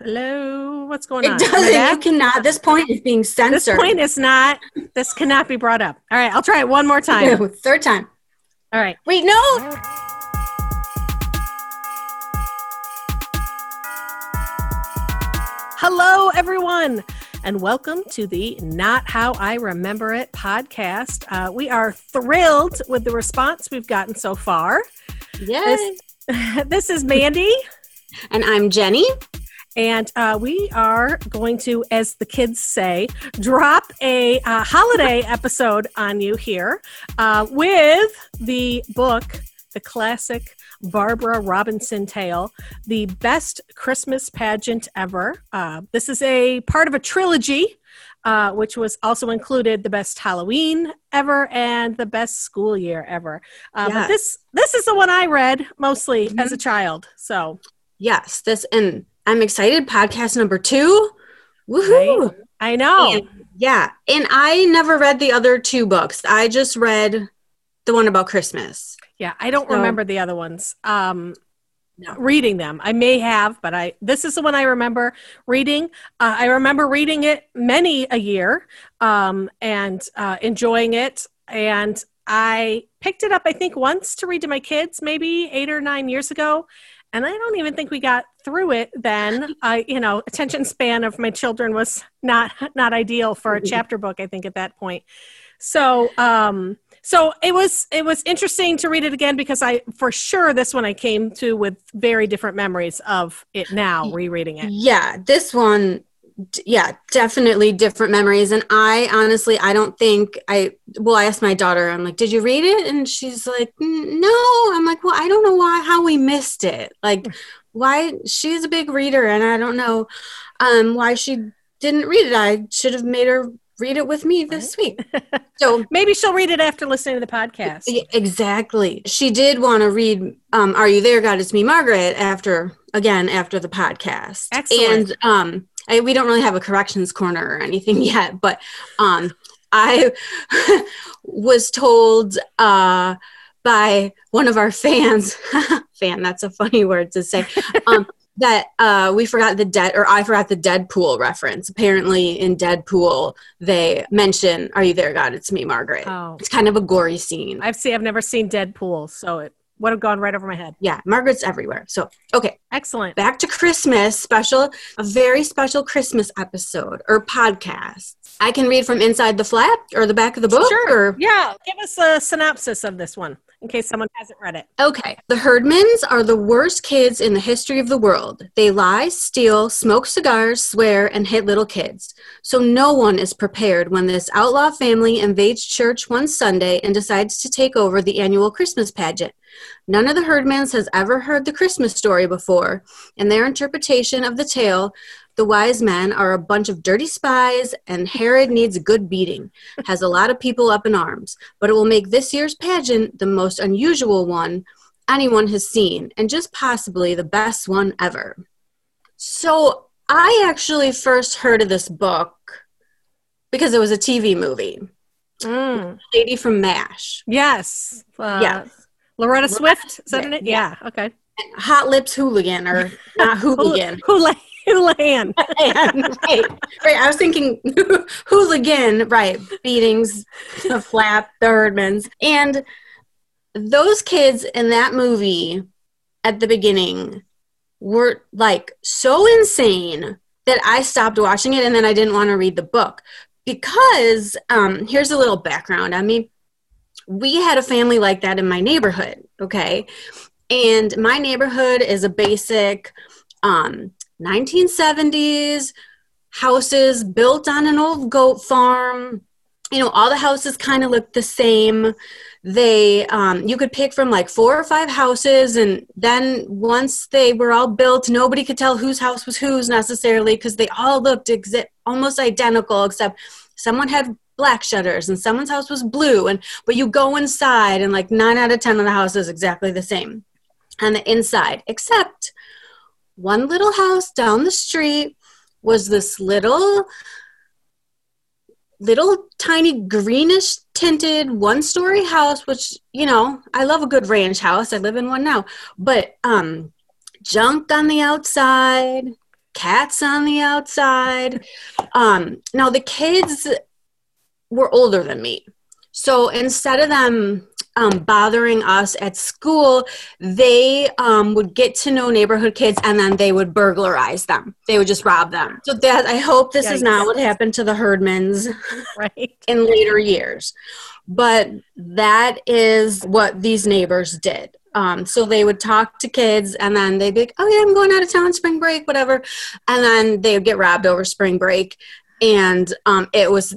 Hello, what's going It on? doesn't. Am I back? You cannot. This point is being censored. This point is not. This cannot be brought up. All right, I'll try it one more time. Third time. All right. Wait, no. Hello, everyone, and welcome to the Not How I Remember It podcast. Uh, we are thrilled with the response we've gotten so far. Yes. this is Mandy, And I'm Jenny. And uh, we are going to, as the kids say, drop a uh, holiday episode on you here uh, with the book, the classic Barbara Robinson tale, the best Christmas pageant ever. Uh, this is a part of a trilogy. Uh, which was also included the best Halloween ever and the best school year ever. Uh, But Yes. this this is the one I read mostly Mhm. as a child. So Yes. This and I'm excited. Podcast number two. Woohoo! I know. And- yeah. And I never read the other two books. I just read the one about Christmas. Yeah, I don't So- remember the other ones. Um, No. reading them, I may have, but I this is the one I remember reading. Uh, I remember reading it many a year um, and uh, enjoying it. And I picked it up, I think, once to read to my kids, maybe eight or nine years ago. And I don't even think we got through it then. I, you know, attention span of my children was not not ideal for a chapter book. I think at that point. So, um, so it was it was interesting to read it again because I for sure this one I came to with very different memories of it now rereading it. Yeah. This one. Yeah, definitely different memories. And I honestly, I don't think I, well, I asked my daughter, I'm like, did you read it? And she's like, no. I'm like, well, I don't know why, how we missed it. Like, why she's a big reader and I don't know um, why she didn't read it. I should have made her read it with me this week. So Maybe she'll read it after listening to the podcast. Exactly. She did want to read um, Are You There, God? It's Me, Margaret, after, again, after the podcast. Excellent. And um, I, we don't really have a corrections corner or anything yet, but um, I was told uh, by one of our fans, fan, that's a funny word to say, um, that uh, we forgot the dead, or I forgot the Deadpool reference. Apparently, in Deadpool, they mention Are You There, God? It's Me, Margaret. Oh, It's kind of a gory scene. I've seen I've never seen Deadpool, so it would have gone right over my head. yeah, Margaret's everywhere. So, okay, Excellent. back to Christmas special, a very special Christmas episode or podcast. I can read from inside the flap or the back of the book. Sure. Or, Yeah, give us a synopsis of this one in case someone hasn't read it. okay. The Herdmans are the worst kids in the history of the world. They lie, steal, smoke cigars, swear, and hit little kids. So no one is prepared when this outlaw family invades church one Sunday and decides to take over the annual Christmas pageant. None of the Herdmans has ever heard the Christmas story before, and their interpretation of the tale, the wise men are a bunch of dirty spies, and Herod needs a good beating, has a lot of people up in arms. But it will make this year's pageant the most unusual one anyone has seen, and just possibly the best one ever. So I actually first heard of this book because it was a TV movie, Mm. Lady from MASH. Yes. Uh, Yes. Loretta Swit, is that it? Yeah. Yeah. Okay. Hot Lips Hooligan, or not Hooligan. Hula- Houlihan. right, right. I was thinking hooligan, right? Beatings, the flap, the Herdmans, and those kids in that movie at the beginning were like so insane that I stopped watching it, and then I didn't want to read the book because um, here's a little background on me. We had a family like that in my neighborhood, okay, and my neighborhood is a basic. Um, 1970s houses built on an old goat farm. You know, all the houses kind of look the same. They, um, you could pick from like four or five houses, and then once they were all built, nobody could tell whose house was whose necessarily because they all looked exa- almost identical, except someone had black shutters and someone's house was blue. And but you go inside, and like nine out of ten of the houses exactly the same on the inside, except one little house down the street was this little little tiny greenish tinted one story house which you know i love a good ranch house i live in one now but um junk on the outside cats on the outside. Um, now the kids were older than me. So instead of them um, bothering us at school, they um, would get to know neighborhood kids and then they would burglarize them. They would just rob them. So that I hope this is not what happened to the Herdmans right. in later years. But that is what these neighbors did. Um, so they would talk to kids and then they'd be like, oh yeah, I'm going out of town, spring break, whatever. And then they would get robbed over spring break. And um, it was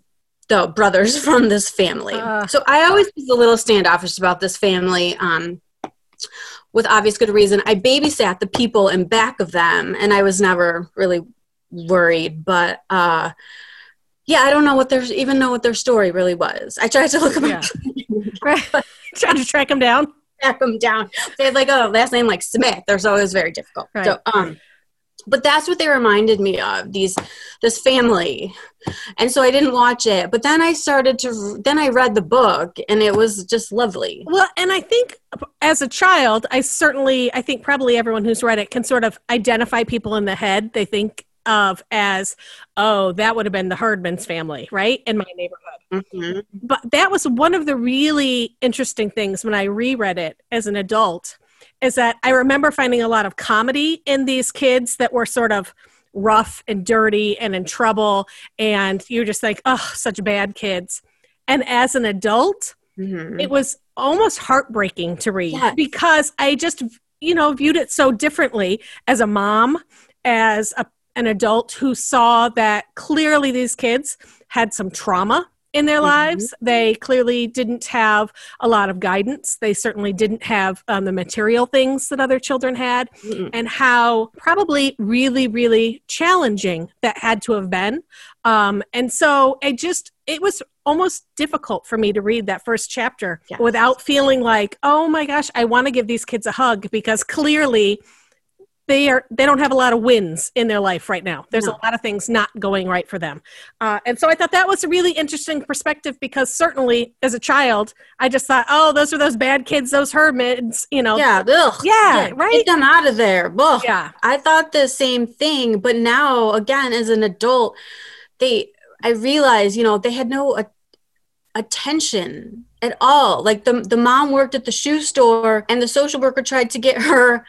the brothers from this family. Uh, so I always was a little standoffish about this family. Um, with obvious good reason. I babysat the people in back of them, and I was never really worried. But uh, yeah, I don't know what their even know what their story really was. I tried to look them yeah. right. Trying to track them down. Track them down. They had like a last name like Smith. They're so it was very difficult. Right. So um, but that's what they reminded me of these this family. And so i didn't watch it but then i started to then i read the book and it was just lovely. Well and i think as a child i certainly i think probably everyone who's read it can sort of identify people in the head they think of as oh that would have been the herdman's family right in my neighborhood. Mm-hmm. but that was one of the really interesting things when i reread it as an adult is that I remember finding a lot of comedy in these kids that were sort of rough and dirty and in trouble. And you're just like, oh, such bad kids. And as an adult, mm-hmm. it was almost heartbreaking to read yes. because I just, you know, viewed it so differently as a mom, as a, an adult who saw that clearly these kids had some trauma in their mm-hmm. lives. They clearly didn't have a lot of guidance. They certainly didn't have um, the material things that other children had, mm and how probably really, really challenging that had to have been. Um, and so it just, it was almost difficult for me to read that first chapter yes. without feeling like, oh my gosh, I want to give these kids a hug because clearly they are they don't have a lot of wins in their life right now. There's no. a lot of things not going right for them. Uh, and so i thought that was a really interesting perspective because certainly as a child i just thought oh those are those bad kids those herdmans you know. Yeah ugh. yeah, yeah right? get them out of there. Ugh. yeah. I thought the same thing but now again as an adult they i realized you know they had no a- attention at all. Like the, the mom worked at the shoe store and the social worker tried to get her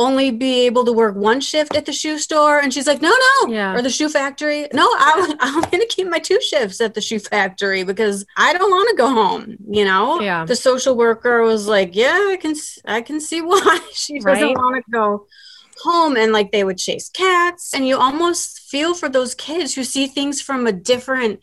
only be able to work one shift at the shoe store? And she's like no no. Yeah. or the shoe factory? No I'm, I'm gonna keep my two shifts at the shoe factory because i don't want to go home you know? Yeah. The social worker was like yeah i can i can see why she doesn't right? want to go home. And like they would chase cats. And you almost feel for those kids who see things from a different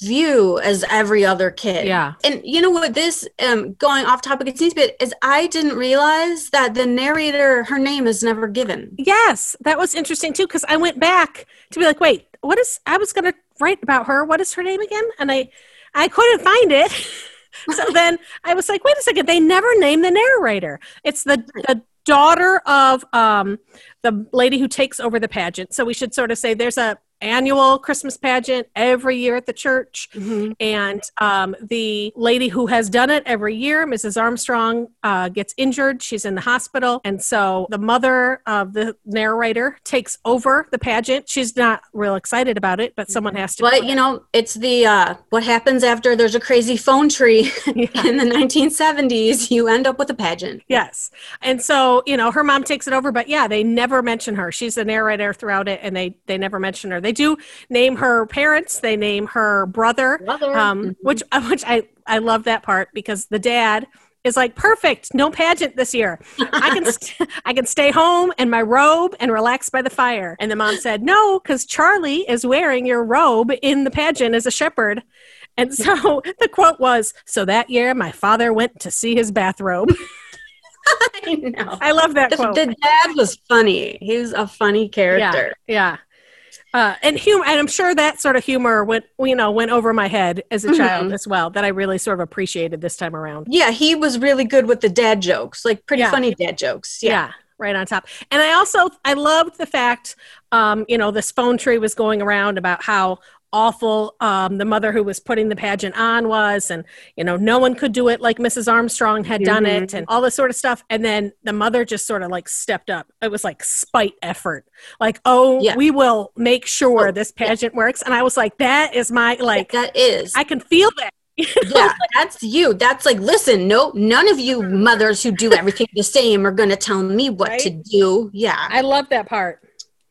view as every other kid. Yeah. And you know what this um going off topic it seems bit is I didn't realize that the narrator her name is never given. Yes, that was interesting too cuz I went back to be like wait, what is I was going to write about her. What is her name again? And I I couldn't find it. so then I was like, wait a second, they never name the narrator. It's the the daughter of um the lady who takes over the pageant. So we should sort of say there's a annual Christmas pageant every year at the church. Mm-hmm. And um, the lady who has done it every year, Mrs. Armstrong, uh, gets injured. She's in the hospital. And so the mother of the narrator takes over the pageant. She's not real excited about it, but someone has to. But, you know, it's the uh, what happens after there's a crazy phone tree yeah. in the 1970s. You end up with a pageant. Yes. And so, you know, her mom takes it over, but yeah, they never mention her. She's the narrator throughout it, and they, they never mention her. They do name her parents. They name her brother, brother. Um, mm-hmm. which which I I love that part because the dad is like perfect no pageant this year i can st- i can stay home in my robe and relax by the fire and the mom said no because charlie is wearing your robe in the pageant as a shepherd and so the quote was so that year my father went to see his bathrobe I know. I love that the, quote. The dad was funny. He was a funny character. Yeah. yeah. Uh, and humor, and I'm sure that sort of humor went, you know, went over my head as a mm-hmm. child as well. That I really sort of appreciated this time around. Yeah, he was really good with the dad jokes, like pretty yeah. funny dad jokes. Yeah. yeah. right on top. And I also I loved the fact, um, you know, this phone tree was going around about how awful um, the mother who was putting the pageant on was and you know no one could do it like mrs armstrong had done Mhm. it and all this sort of stuff and then the mother just sort of like stepped up it was like spite effort like oh Yeah. we will make sure Oh, this pageant works and i was like that is my like that is i can feel that yeah, that's you. That's like, listen, no, none of you mothers who do everything the same are going to tell me what to do. Yeah. i love that part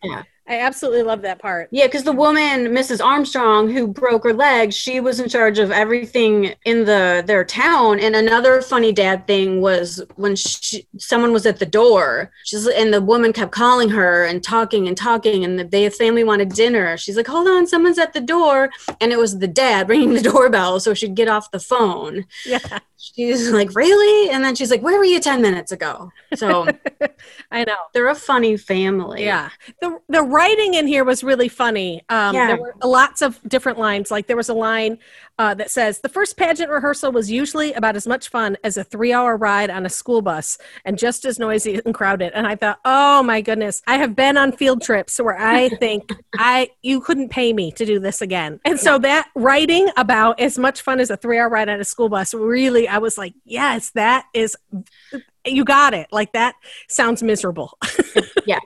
Yeah. I absolutely love that part Yeah, because the woman, Mrs. Armstrong, who broke her leg, she was in charge of everything in the their town. And another funny dad thing was when she, someone was at the door, she's and the woman kept calling her and talking and talking, and the, the family wanted dinner. She's like, "Hold on, someone's at the door," and it was the dad ringing the doorbell, so she'd get off the phone. yeah She's like, "Really?" And then she's like, "Where were you ten minutes ago?" So i know they're a funny family. Yeah. The the writing in here was really funny. Um, Yeah. There were lots of different lines. Like there was a line uh, that says, The first pageant rehearsal was usually about as much fun as a three hour ride on a school bus and just as noisy and crowded. And I thought, Oh my goodness, I have been on field trips where I think I you couldn't pay me to do this again. And so that writing about as much fun as a three hour ride on a school bus really, I was like, Yes, that is. You got it. Like that sounds miserable. Yeah.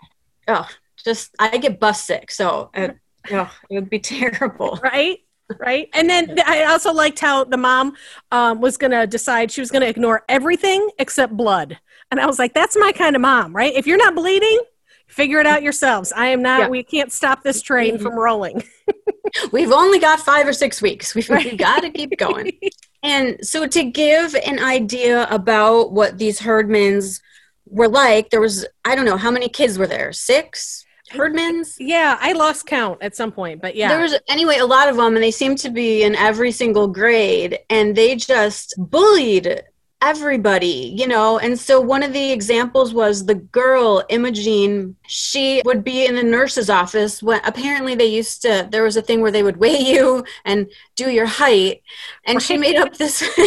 Oh, just I get bus sick, so uh, oh, it would be terrible. right right and then i also liked how the mom um, was going to decide she was going to ignore everything except blood and i was like that's my kind of mom right if you're not bleeding figure it out yourselves i am not Yeah. we can't stop this train from rolling We've only got five or six weeks. We've, Right. we've got to keep going. And so, to give an idea about what these herdmans were like, there was I don't know how many kids were there. Six herdmans. yeah i lost count at some point but yeah There was anyway a lot of them, and they seemed to be in every single grade, and they just bullied everybody, you know. And so one of the examples was the girl Imogene. She would be in the nurse's office when apparently they used to. There was a thing where they would weigh you and do your height, and she made up this.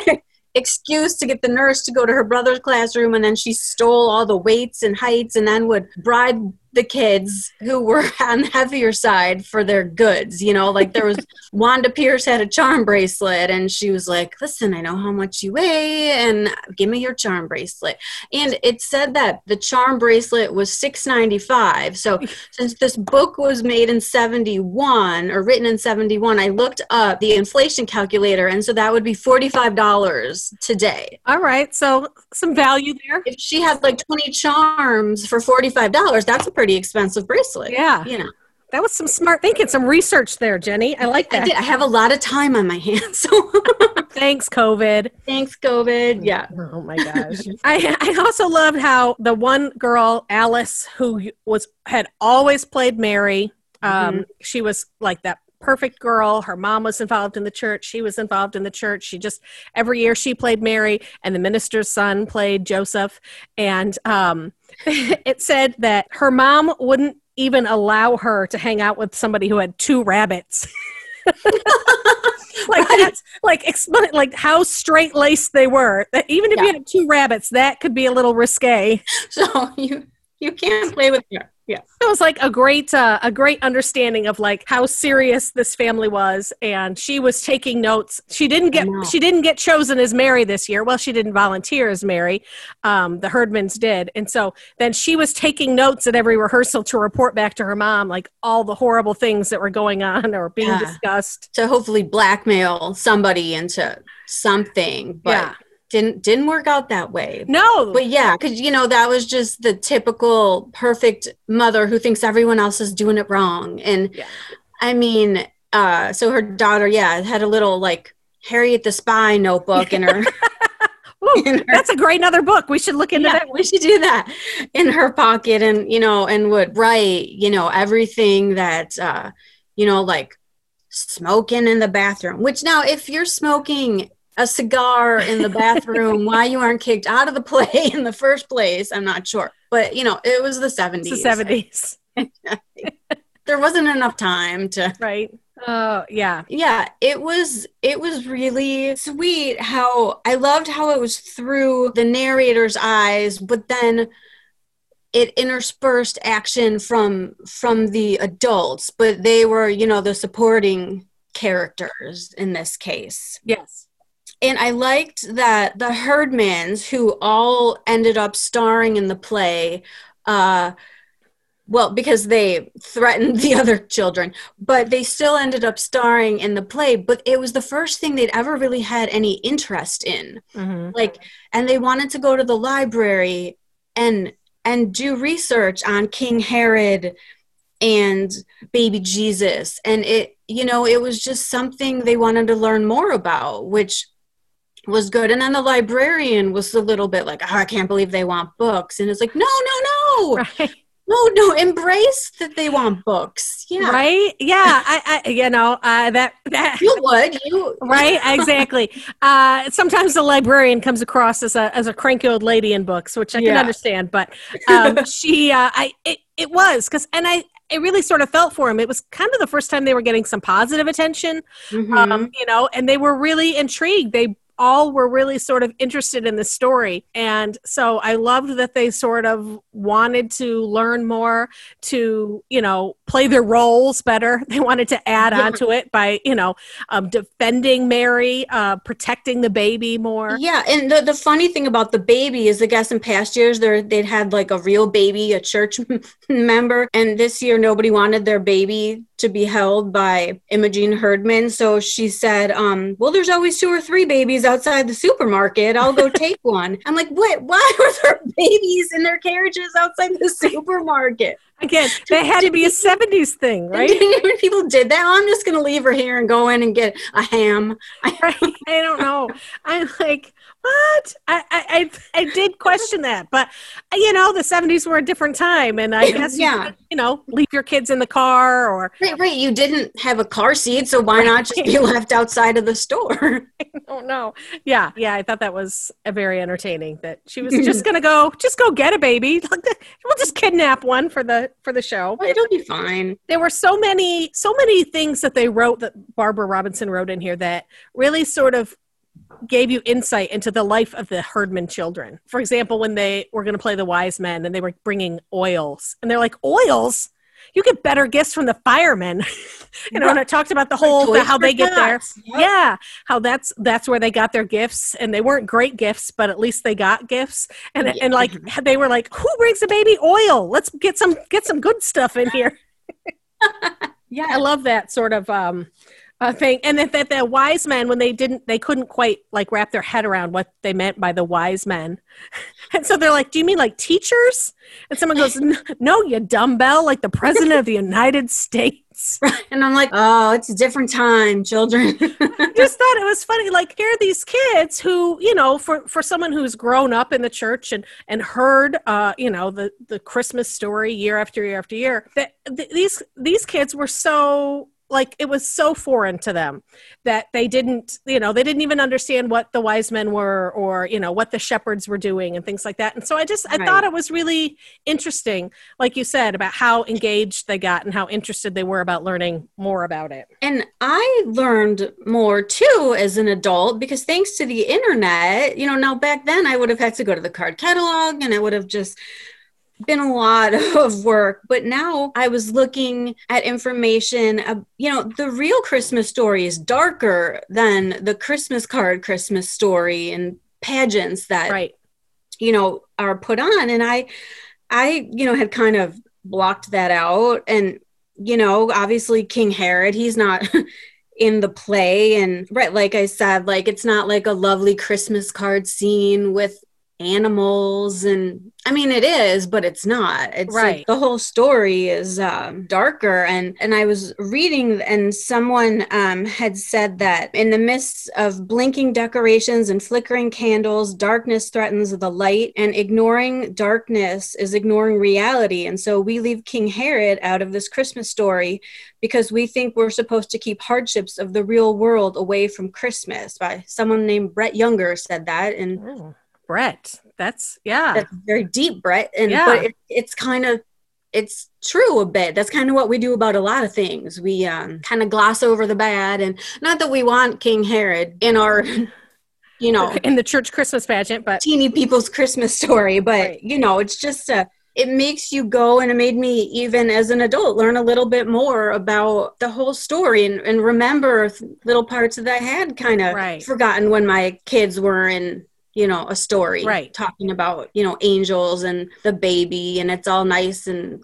excuse to get the nurse to go to her brother's classroom and then she stole all the weights and heights and then would bribe the kids who were on the heavier side for their goods you know? Like there was wanda pierce had a charm bracelet and she was like listen i know how much you weigh and give me your charm bracelet. And it said that the charm bracelet was 695 so since this book was made in 71 or written in 71 i looked up the inflation calculator and so that would be $45 today. All right so some value there. If she had like 20 charms for $45 that's a pretty expensive bracelet yeah. you know. That was some smart thinking some research there jenny. I like I, that. did, I have a lot of time on my hands so. Thanks covid. Thanks covid. Yeah. Oh my gosh. I I also loved how the one girl, Alice, who was had always played Mary, um, she was like that perfect girl. Her mom was involved in the church. She was involved in the church. She just every year she played Mary, and the minister's son played Joseph. And um, it said that her mom wouldn't even allow her to hang out with somebody who had two rabbits. like Right. that's like explain like how straight laced they were. That even if you had two rabbits, that could be a little risque. so you you can't play with her yeah It was like a great uh, a great understanding of like how serious this family was, and she was taking notes. She didn't get she didn't get chosen as Mary this year. Well, she didn't volunteer as Mary. Um, the Herdmans did, and so then she was taking notes at every rehearsal to report back to her mom like all the horrible things that were going on or being Yeah. discussed. to hopefully blackmail somebody into something but Yeah. Didn't didn't work out that way No, but yeah because you know that was just the typical perfect mother who thinks everyone else is doing it wrong and Yeah. i mean uh so her daughter yeah had a little like harriet the spy notebook in her, in her that's a great another book. We should look into yeah, that. we should do that in her pocket and you know and would write you know everything that uh you know like smoking in the bathroom which now if you're smoking a cigar in the bathroom why you aren't kicked out of the play in the first place i'm not sure but you know it was the 70s It's the seventies, there wasn't enough time to right? Oh yeah, yeah it was it was really sweet how i loved how it was through the narrator's eyes but then it interspersed action from from the adults but they were you know the supporting characters in this case. Yes. And I liked that the Herdmans, who all ended up starring in the play, uh, well, because they threatened the other children, but they still ended up starring in the play. But it was the first thing they'd ever really had any interest in. Mm-hmm. Like, and they wanted to go to the library and and do research on King Herod and baby Jesus. And it, you know, it was just something they wanted to learn more about, which was good. And then the librarian was a little bit like, oh, I can't believe they want books. And it's like, no, no, no. Right. No, no, embrace that they want books. Yeah. Right? Yeah. I, I you know, uh, that, that You would. You right exactly uh, sometimes the librarian comes across as a as a cranky old lady in books which i can Yeah. understand but um, she uh, i it, it was because and i it really sort of felt for him it was kind of the first time they were getting some positive attention Mhm. um, you know and they were really intrigued they all were really sort of interested in the story. And so i loved that they sort of wanted to learn more to you know play their roles better they wanted to add Yeah. on to it by you know um, defending mary uh, protecting the baby more Yeah, and the, the funny thing about the baby is, I guess in past years there they'd had like a real baby, a church member, and this year nobody wanted their baby to be held by Imogene Herdman. So she said, um, "Well, there's always two or three babies outside the supermarket. I'll go take one." I'm like, "What? Why are there babies in their carriages outside the supermarket?" Again that had to be a 70s thing right? When people did that, "Oh, I'm just going to leave her here and go in and get a ham. right. I don't know. I'm like what I, I i did question that but you know the 70s were a different time and i guess Yeah. could, you know leave your kids in the car or Right, right. You didn't have a car seat, so why not just be left outside of the store? I don't know. yeah yeah i thought that was a very entertaining that she was just gonna go just go get a baby we'll just kidnap one for the for the show It'll be fine. there were so many so many things that they wrote that barbara robinson wrote in here that really sort of gave you insight into the life of the herdman children. For example when they were going to play the wise men and they were bringing oils and they're like oils? You get better gifts from the firemen. You know and it talked about the whole Toys how they get there Yep. yeah how that's that's where they got their gifts and they weren't great gifts but at least they got gifts. And Yeah. and like they were like who brings the baby oil? Let's get some get some good stuff in here. Yeah, I love that sort of um thing, and that, that the wise men when they didn't they couldn't quite like wrap their head around what they meant by the wise men, and so they're like, "Do you mean like teachers?" And someone goes, "No, you dumbbell, like the president of the United States." And I'm like, oh, it's a different time, children. Just thought it was funny. Like here are these kids who, you know, for for someone who's grown up in the church and and heard, uh, you know, the the Christmas story year after year after year. That th- these these kids were so like it was so foreign to them that they didn't you know they didn't even understand what the wise men were or you know what the shepherds were doing and things like that and so i just i Right. thought it was really interesting like you said about how engaged they got and how interested they were about learning more about it and I learned more too as an adult because thanks to the internet, you know, now back then I would have had to go to the card catalog and I would have just been a lot of work but now i was looking at information uh, you know the real christmas story is darker than the christmas card christmas story and pageants that right. you know are put on. And i i you know had kind of blocked that out. And you know obviously king herod he's not in the play. And right like i said like it's not like a lovely christmas card scene with animals and i mean it is but it's not. It's like Right. the whole story is um, darker. And and i was reading and someone um, had said that in the midst of blinking decorations and flickering candles darkness threatens the light and ignoring darkness is ignoring reality. And so we leave king herod out of this christmas story because we think we're supposed to keep hardships of the real world away from christmas. By someone named brett younger said that and Oh, Brett, that's yeah, that's very deep brett and Yeah. but it, it's kind of it's true a bit that's kind of what we do about a lot of things we um, kind of gloss over the bad and not that we want king herod in our you know in the church Christmas pageant, but teeny people's christmas story but Right. you know it's just a it makes you go and it made me even as an adult learn a little bit more about the whole story and, and remember little parts that i had kind of Right. forgotten when my kids were in you know a story Right. talking about you know angels and the baby and it's all nice and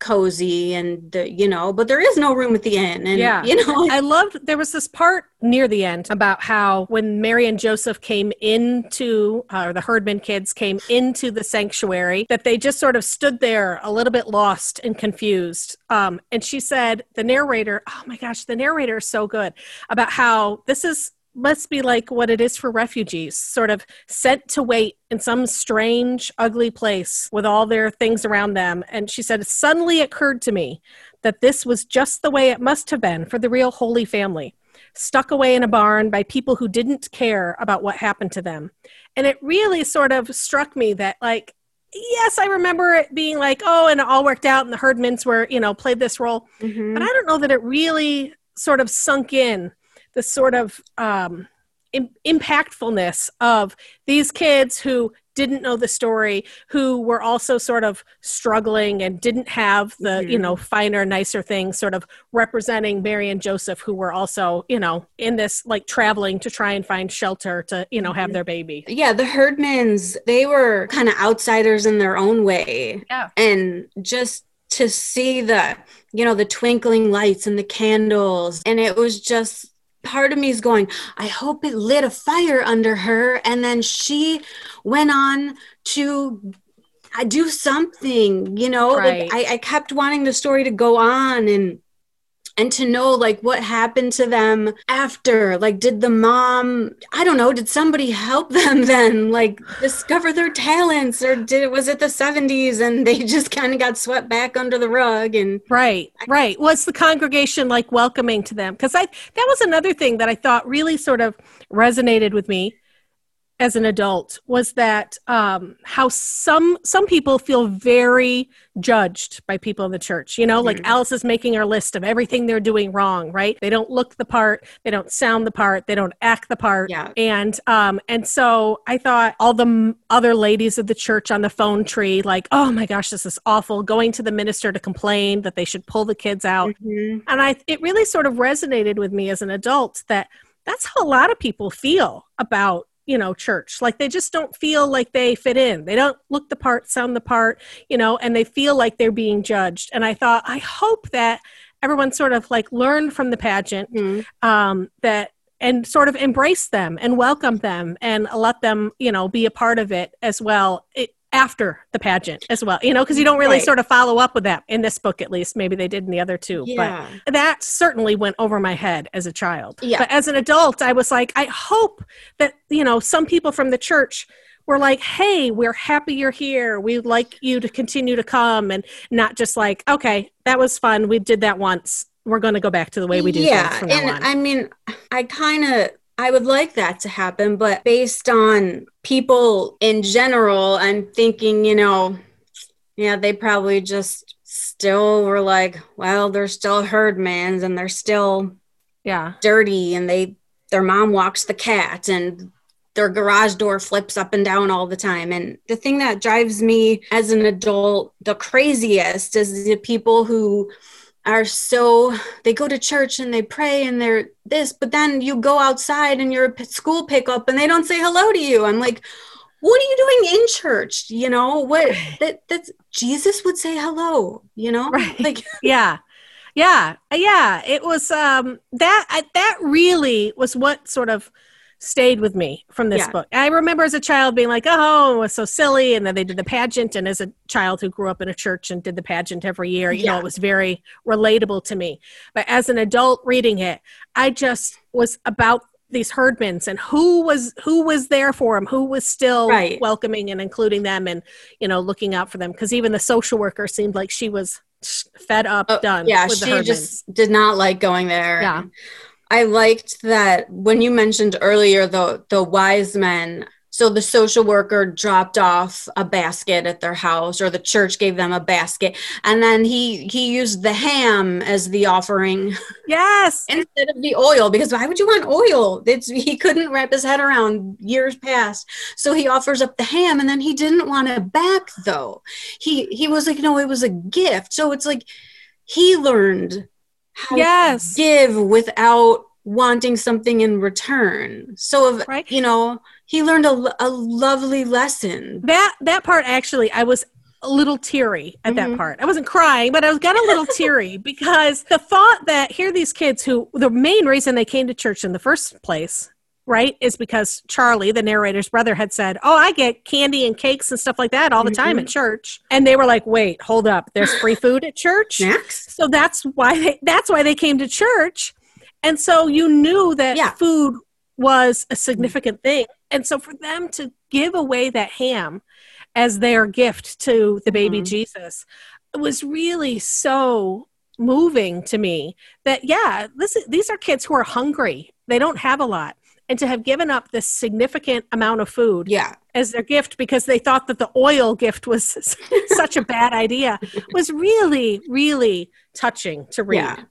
cozy and the you know but there is no room at the end and Yeah. you know I loved there was this part near the end about how when Mary and Joseph came into, uh, or the Herdman kids came into the sanctuary, that they just sort of stood there a little bit lost and confused. Um, and she said, the narrator, oh my gosh, the narrator is so good about how this is must be like what it is for refugees, sort of sent to wait in some strange, ugly place with all their things around them. And she said, suddenly occurred to me that this was just the way it must have been for the real Holy Family, stuck away in a barn by people who didn't care about what happened to them. And it really sort of struck me that, like, yes, I remember it being like, oh, and it all worked out, and the Herdmans were, you know, played this role. Mhm. But I don't know that it really sort of sunk in the sort of um, Im- impactfulness of these kids who didn't know the story, who were also sort of struggling and didn't have the, you Mhm. know, finer, nicer things, sort of representing Mary and Joseph, who were also, you know, in this like traveling to try and find shelter to, you know, have Mhm. their baby. yeah the herdmans they were kind of outsiders in their own way Yeah. and just to see the you know the twinkling lights and the candles and it was just part of me is going i hope it lit a fire under her and then she went on to do something you know Right. like I, I kept wanting the story to go on and and to know like what happened to them after like did the mom i don't know did somebody help them then like discover their talents or did was it the 70s and they just kind of got swept back under the rug and Right, right. Was the congregation like welcoming to them? Because I that was another thing that I thought really sort of resonated with me as an adult was that um, how some some people feel very judged by people in the church. You know, like Mhm. Alice is making her list of everything they're doing wrong. Right? They don't look the part. They don't sound the part. They don't act the part. yeah And um and so I thought all the m- other ladies of the church on the phone tree like, "Oh my gosh, this is awful." Going to the minister to complain that they should pull the kids out. Mhm. And I it really sort of resonated with me as an adult that that's how a lot of people feel about you know church. Like they just don't feel like they fit in. They don't look the part sound the part you know and they feel like they're being judged. And i thought i hope that everyone sort of like learned from the pageant Mhm. um, that and sort of embrace them and welcome them and let them you know be a part of it as well. It, after the pageant as well you know because you don't really Right. sort of follow up with that in this book at least. Maybe they did in the other two yeah. but that certainly went over my head as a child. Yeah. but as an adult i was like i hope that you know some people from the church were like hey we're happy you're here. We'd like you to continue to come and not just like okay that was fun. We did that once. We're going to go back to the way we do yeah things now and i mean i kind of i would like that to happen but based on people in general i'm thinking you know yeah they probably just still were like well they're still herdmans and they're still yeah. dirty and they their mom walks the cat and their garage door flips up and down all the time. And the thing that drives me as an adult the craziest is the people who are so they go to church and they pray and they're this but then you go outside and you're a school pickup and they don't say hello to you. I'm like what are you doing in church? You know what that that's jesus would say hello you know? Right. like yeah. Yeah. Yeah. It was um that I, that really was what sort of stayed with me from this Yeah. book i remember as a child being like oh it was so silly and then they did the pageant and as a child who grew up in a church and did the pageant every year you know it was very relatable to me but as an adult reading it i just was about these herdmans and who was who was there for them who was still Right. welcoming and including them and you know looking out for them because even the social worker seemed like she was fed up Oh, done yeah with she herdmans. just did not like going there Yeah. I liked that when you mentioned earlier the the wise men So the social worker dropped off a basket at their house, or the church gave them a basket, and then he he used the ham as the offering. Yes, instead of the oil, because why would you want oil? It's he couldn't wrap his head around years past. So he offers up the ham, and then he didn't want it back though. He he was like, no, it was a gift. So it's like he learned how yes. to give without wanting something in return. So, if, right. you know, he learned a, a lovely lesson. That that part actually, I was a little teary at mm-hmm. that part. I wasn't crying, but I was got a little teary because the thought that here these kids who the main reason they came to church in the first place right is because charlie the narrator's brother had said oh i get candy and cakes and stuff like that all the mm-hmm. time at church and they were like wait hold up there's free food at church Next. so that's why they, that's why they came to church and so you knew that yeah. food was a significant thing and so for them to give away that ham as their gift to the baby mm-hmm. jesus was really so moving to me that yeah this, these are kids who are hungry they don't have a lot and to have given up this significant amount of food yeah. as their gift because they thought that the oil gift was such a bad idea was really really touching to read yeah.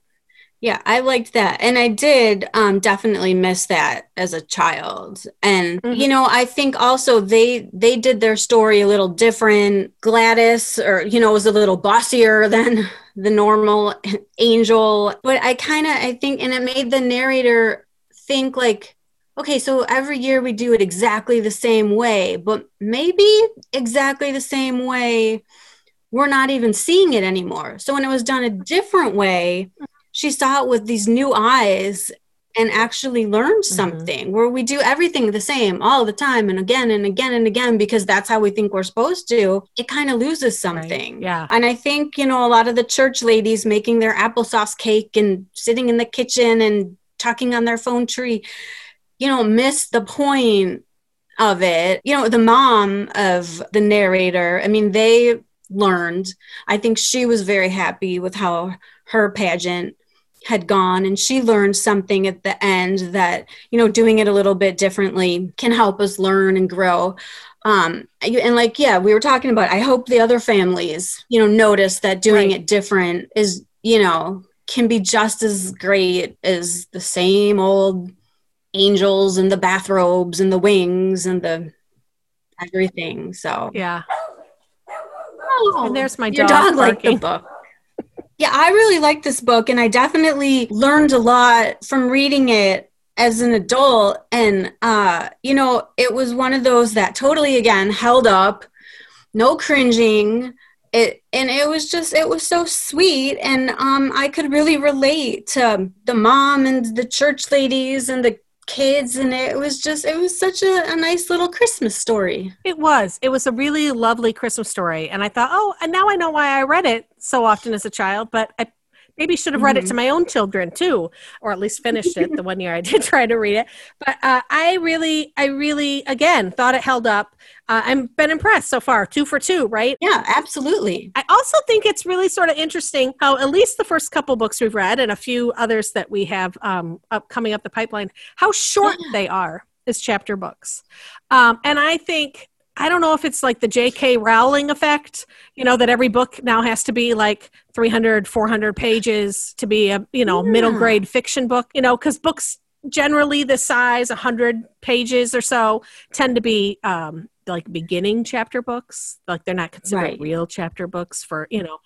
yeah i liked that and i did um, definitely miss that as a child and mm-hmm. you know i think also they they did their story a little different gladys or you know was a little bossier than the normal angel but i kind of i think and it made the narrator think like okay, so every year we do it exactly the same way, but maybe exactly the same way, we're not even seeing it anymore. So when it was done a different way, she saw it with these new eyes and actually learned mm-hmm. something mm-hmm. where we do everything the same all the time and again and again and again because that's how we think we're supposed to it kind of loses something right. yeah and i think you know a lot of the church ladies making their applesauce cake and sitting in the kitchen and talking on their phone tree you know, miss the point of it. You know, the mom of the narrator, I mean, they learned. I think she was very happy with how her pageant had gone and she learned something at the end that you know doing it a little bit differently can help us learn and grow um and like yeah we were talking about i hope the other families you know notice that doing right. it different is you know can be just as great as the same old angels and the bathrobes and the wings and the everything. So yeah. Oh, and there's my your dog, dog liked the book. Yeah, I really like this book, and I definitely learned a lot from reading it as an adult. And uh, you know, it was one of those that totally again held up, no cringing. It and it was just it was so sweet and um I could really relate to the mom and the church ladies and the kids and it was just it was such a, a, nice little christmas story. It was. It was a really lovely christmas story and i thought oh and now i know why i read it so often as a child but i maybe should have read mm-hmm. it to mm-hmm. my own children too or at least finished it the one year i did try to read it but uh, i really i really again thought it held up uh, i've been impressed so far two for two right yeah absolutely i also think it's really sort of interesting how at least the first couple books we've read and a few others that we have um, up coming up the pipeline how short yeah. they are as chapter books um, and i think I don't know if it's like the J.K. Rowling effect, you know, that every book now has to be like 300, 400 pages to be a, you know, yeah. middle grade fiction book, you know, because books generally the size 100 pages or so tend to be um, like beginning chapter books. Like they're not considered right. real chapter books for, you know,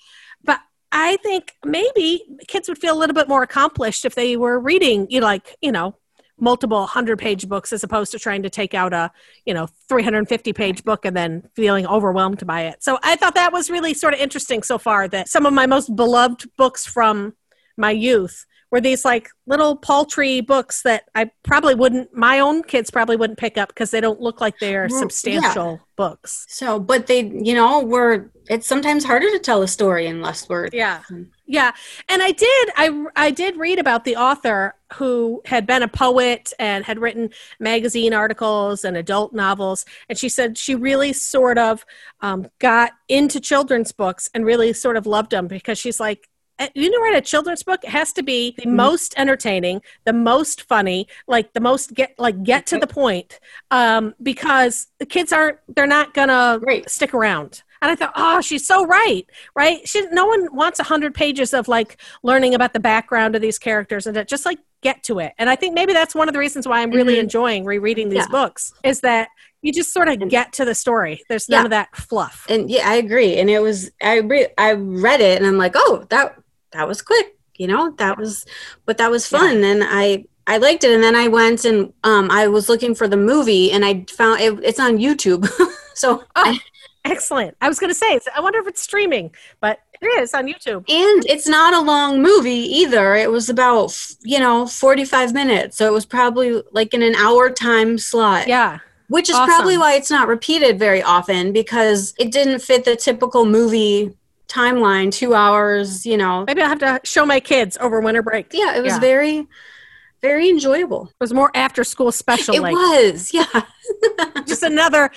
but I think maybe kids would feel a little bit more accomplished if they were reading, you know, like, you know, multiple hundred page books as opposed to trying to take out a you know 350 page book and then feeling overwhelmed by it. So i thought that was really sort of interesting so far that some of my most beloved books from my youth were these like little paltry books that I probably wouldn't, my own kids probably wouldn't pick up because they don't look like they're well, substantial yeah. books. So, but they, you know, were, it's sometimes harder to tell a story in less words. Yeah. Yeah. And I did, I, I did read about the author who had been a poet and had written magazine articles and adult novels. And she said she really sort of um, got into children's books and really sort of loved them because she's like, you know write a children's book it has to be the Mhm. most entertaining the most funny like the most get like get to the point um because the kids aren't they're not gonna Right. stick around and i thought oh she's so right right she no one wants a hundred pages of like learning about the background of these characters and to just like get to it and i think maybe that's one of the reasons why i'm really Mhm. enjoying rereading these Yeah. books is that you just sort of get to the story there's none Yeah. of that fluff and yeah, I agree. And it was I re- I read it and I'm like, oh, that that was quick. You know, that was, but that was fun, and I I liked it. And then I went and um I was looking for the movie and I found it, it's on YouTube. so Oh, excellent. I was going to say, I wonder if it's streaming, but it is on YouTube. and it's not a long movie either. It was about you know 45 minutes, so it was probably like in an hour time slot. Yeah. which is Awesome. probably why it's not repeated very often because it didn't fit the typical movie timeline two hours you know Maybe I'll have to show my kids over winter break. Yeah it was Yeah. very very enjoyable It was more after school special, it like was yeah just another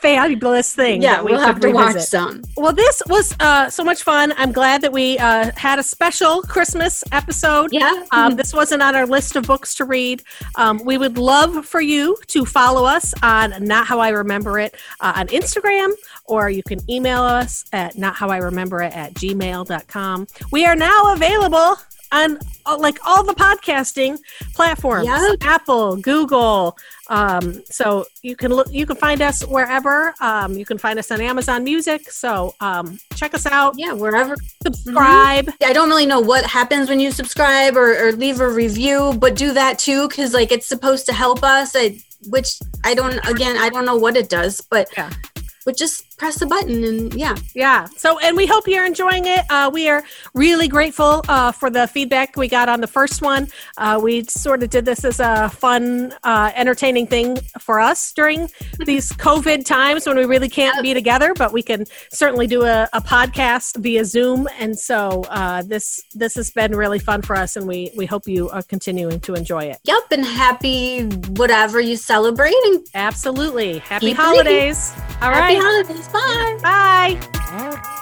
fabulous thing. yeah that we we'll have to watch revisit. some Well, this was uh, so much fun. I'm glad that we uh, had a special Christmas episode. yeah Um, this wasn't on our list of books to read. Um, we would love for you to follow us on Not How I Remember It uh, on Instagram, or you can email us at Not How I Remember It at gmail.com. We are now available on uh, like all the podcasting platforms. Yep. apple google um, so you can look you can find us wherever. Um, you can find us on amazon music so um, check us out. Yeah wherever. Subscribe. I don't really know what happens when you subscribe or, or leave a review but do that too because like it's supposed to help us I, which i don't again i don't know what it does but Yeah. but just press the button and yeah Yeah. So, and we hope you're enjoying it. Uh, we are really grateful uh, for the feedback we got on the first one. Uh, we sort of did this as a fun, uh, entertaining thing for us during these COVID times when we really can't be together, but we can certainly do a, a podcast via Zoom. And so, uh, this this has been really fun for us, and we we hope you are continuing to enjoy it. Yep, and happy whatever you celebrate and Absolutely. Happy Keep reading. holidays. All happy right. holidays. Bye. Bye.